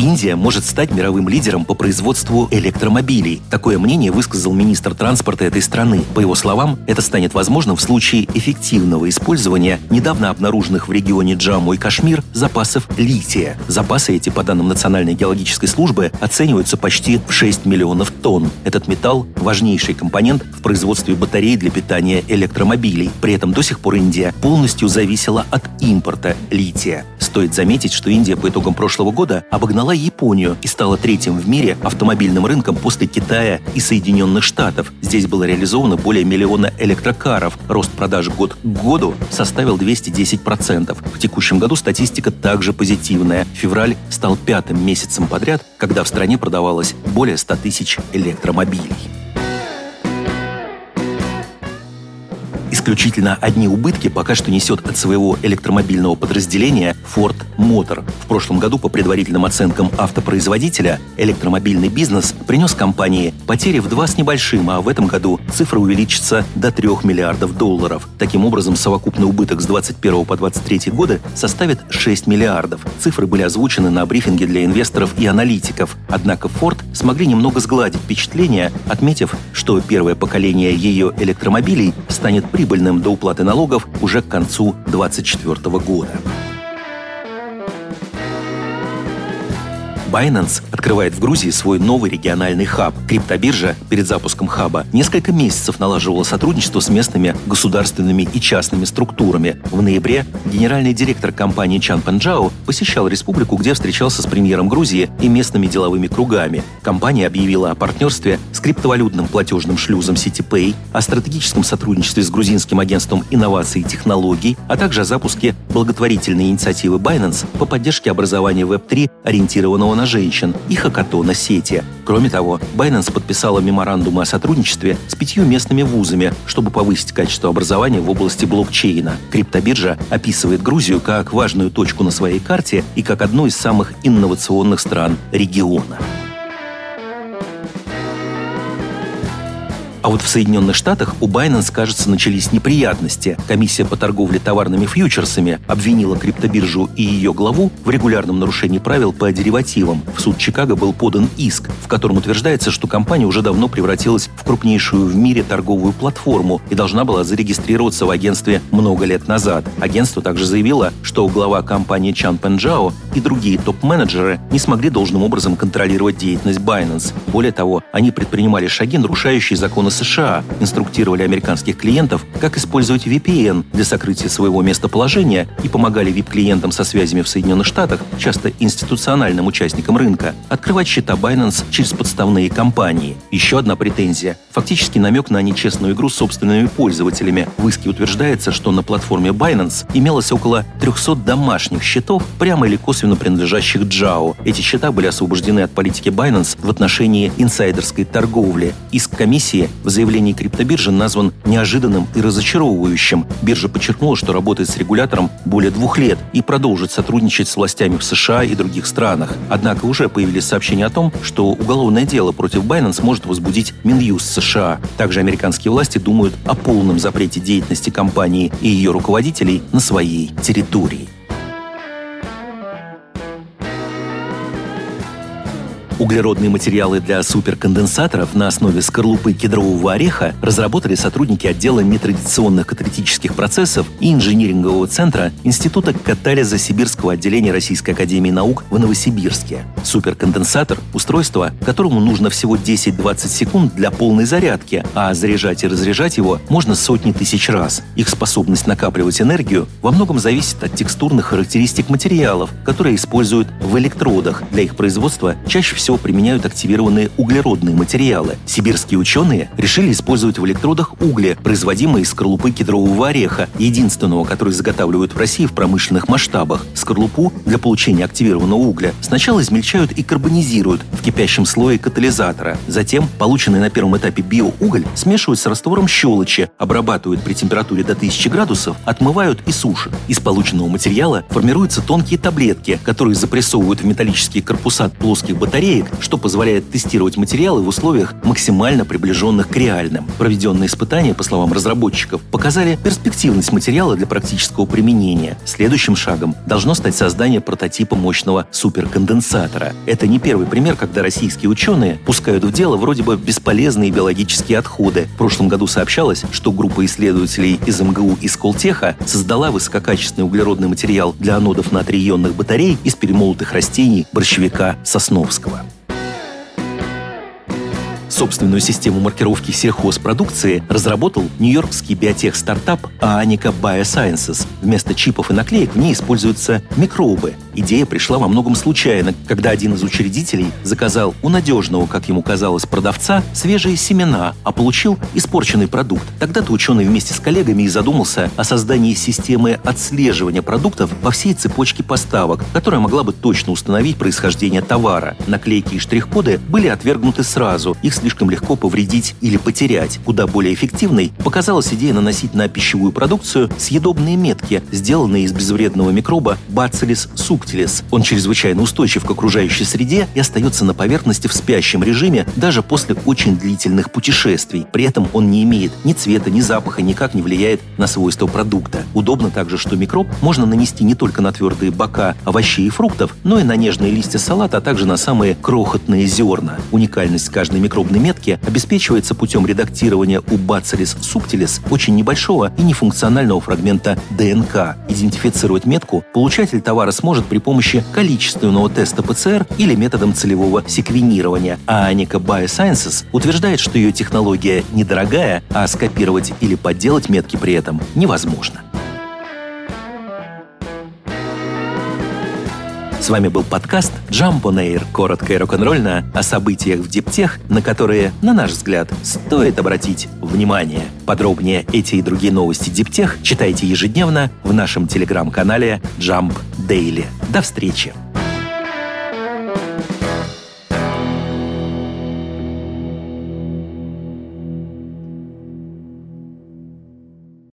Индия может стать мировым лидером по производству электромобилей. Такое мнение высказал министр транспорта этой страны. По его словам, это станет возможным в случае эффективного использования недавно обнаруженных в регионе Джамму и Кашмир запасов лития. Запасы эти, по данным Национальной геологической службы, оцениваются почти в 6 миллионов тонн. Этот металл – важнейший компонент в производстве батарей для питания электромобилей. При этом до сих пор Индия полностью зависела от импорта лития. Стоит заметить, что Индия по итогам прошлого года обогнала обогнала Японию и стала третьим в мире автомобильным рынком после Китая и Соединенных Штатов. Здесь было реализовано более миллиона электрокаров. Рост продаж год к году составил 210%. В текущем году статистика также позитивная. Февраль стал пятым месяцем подряд, когда в стране продавалось более 100 тысяч электромобилей. Исключительно одни убытки пока что несет от своего электромобильного подразделения Ford Motor. В прошлом году, по предварительным оценкам автопроизводителя, электромобильный бизнес принес компании потери в два с небольшим, а в этом году цифра увеличится до 3 миллиардов долларов. Таким образом, совокупный убыток с 21 по 23 годы составит 6 миллиардов. Цифры были озвучены на брифинге для инвесторов и аналитиков. Однако Ford смогли немного сгладить впечатление, отметив, что первое поколение ее электромобилей станет прибыльным прибыльным до уплаты налогов уже к концу 2024 года. Binance открывает в Грузии свой новый региональный хаб. Криптобиржа перед запуском хаба несколько месяцев налаживала сотрудничество с местными государственными и частными структурами. В ноябре генеральный директор компании Чан Панджао посещал республику, где встречался с премьером Грузии и местными деловыми кругами. Компания объявила о партнерстве с криптовалютным платежным шлюзом CityPay, о стратегическом сотрудничестве с грузинским агентством инноваций и технологий, а также о запуске благотворительной инициативы Binance по поддержке образования Web3, ориентированного на женщин и хакатона сети. Кроме того, Binance подписала меморандумы о сотрудничестве с пятью местными вузами, чтобы повысить качество образования в области блокчейна. Криптобиржа описывает Грузию как важную точку на своей карте и как одну из самых инновационных стран региона. А вот в Соединенных Штатах у Binance, кажется, начались неприятности. Комиссия по торговле товарными фьючерсами обвинила криптобиржу и ее главу в регулярном нарушении правил по деривативам. В суд Чикаго был подан иск, в котором утверждается, что компания уже давно превратилась в крупнейшую в мире торговую платформу и должна была зарегистрироваться в агентстве много лет назад. Агентство также заявило, что глава компании Чан Пенджао и другие топ-менеджеры не смогли должным образом контролировать деятельность Binance. Более того, они предпринимали шаги, нарушающие законы законы США инструктировали американских клиентов, как использовать VPN для сокрытия своего местоположения и помогали VIP-клиентам со связями в Соединенных Штатах, часто институциональным участникам рынка, открывать счета Binance через подставные компании. Еще одна претензия – фактически намек на нечестную игру с собственными пользователями. В иске утверждается, что на платформе Binance имелось около 300 домашних счетов, прямо или косвенно принадлежащих Джао. Эти счета были освобождены от политики Binance в отношении инсайдерской торговли. Иск комиссии в заявлении криптобиржи назван неожиданным и разочаровывающим. Биржа подчеркнула, что работает с регулятором более двух лет и продолжит сотрудничать с властями в США и других странах. Однако уже появились сообщения о том, что уголовное дело против Binance может возбудить Минюст США. Также американские власти думают о полном запрете деятельности компании и ее руководителей на своей территории. Углеродные материалы для суперконденсаторов на основе скорлупы кедрового ореха разработали сотрудники отдела нетрадиционных каталитических процессов и инжинирингового центра Института катализа Сибирского отделения Российской Академии Наук в Новосибирске. Суперконденсатор – устройство, которому нужно всего 10-20 секунд для полной зарядки, а заряжать и разряжать его можно сотни тысяч раз. Их способность накапливать энергию во многом зависит от текстурных характеристик материалов, которые используют в электродах. Для их производства чаще всего всего применяют активированные углеродные материалы. Сибирские ученые решили использовать в электродах угли, производимые из скорлупы кедрового ореха, единственного, который заготавливают в России в промышленных масштабах. Скорлупу для получения активированного угля сначала измельчают и карбонизируют в кипящем слое катализатора. Затем полученный на первом этапе биоуголь смешивают с раствором щелочи, обрабатывают при температуре до 1000 градусов, отмывают и сушат. Из полученного материала формируются тонкие таблетки, которые запрессовывают в металлические корпуса плоских батареек батареек, что позволяет тестировать материалы в условиях максимально приближенных к реальным. Проведенные испытания, по словам разработчиков, показали перспективность материала для практического применения. Следующим шагом должно стать создание прототипа мощного суперконденсатора. Это не первый пример, когда российские ученые пускают в дело вроде бы бесполезные биологические отходы. В прошлом году сообщалось, что группа исследователей из МГУ и Сколтеха создала высококачественный углеродный материал для анодов натрий-ионных батарей из перемолотых растений борщевика Сосновского. Собственную систему маркировки сельхозпродукции разработал нью-йоркский биотех-стартап Aanika Biosciences. Вместо чипов и наклеек в ней используются микробы. Идея пришла во многом случайно, когда один из учредителей заказал у надежного, как ему казалось, продавца свежие семена, а получил испорченный продукт. Тогда-то ученый вместе с коллегами и задумался о создании системы отслеживания продуктов по всей цепочке поставок, которая могла бы точно установить происхождение товара. Наклейки и штрих-коды были отвергнуты сразу, их слишком слишком легко повредить или потерять. Куда более эффективной показалась идея наносить на пищевую продукцию съедобные метки, сделанные из безвредного микроба Bacillus subtilis. Он чрезвычайно устойчив к окружающей среде и остается на поверхности в спящем режиме даже после очень длительных путешествий. При этом он не имеет ни цвета, ни запаха, никак не влияет на свойства продукта. Удобно также, что микроб можно нанести не только на твердые бока овощей и фруктов, но и на нежные листья салата, а также на самые крохотные зерна. Уникальность каждой микробной метки обеспечивается путем редактирования у Bacillus subtilis очень небольшого и нефункционального фрагмента ДНК. Идентифицировать метку получатель товара сможет при помощи количественного теста ПЦР или методом целевого секвенирования. А Аника Biosciences утверждает, что ее технология недорогая, а скопировать или подделать метки при этом невозможно. С вами был подкаст Jump on Air, коротко и рок-н-ролльно о событиях в Диптех, на которые, на наш взгляд, стоит обратить внимание. Подробнее эти и другие новости Диптех читайте ежедневно в нашем телеграм-канале Jump Daily. До встречи!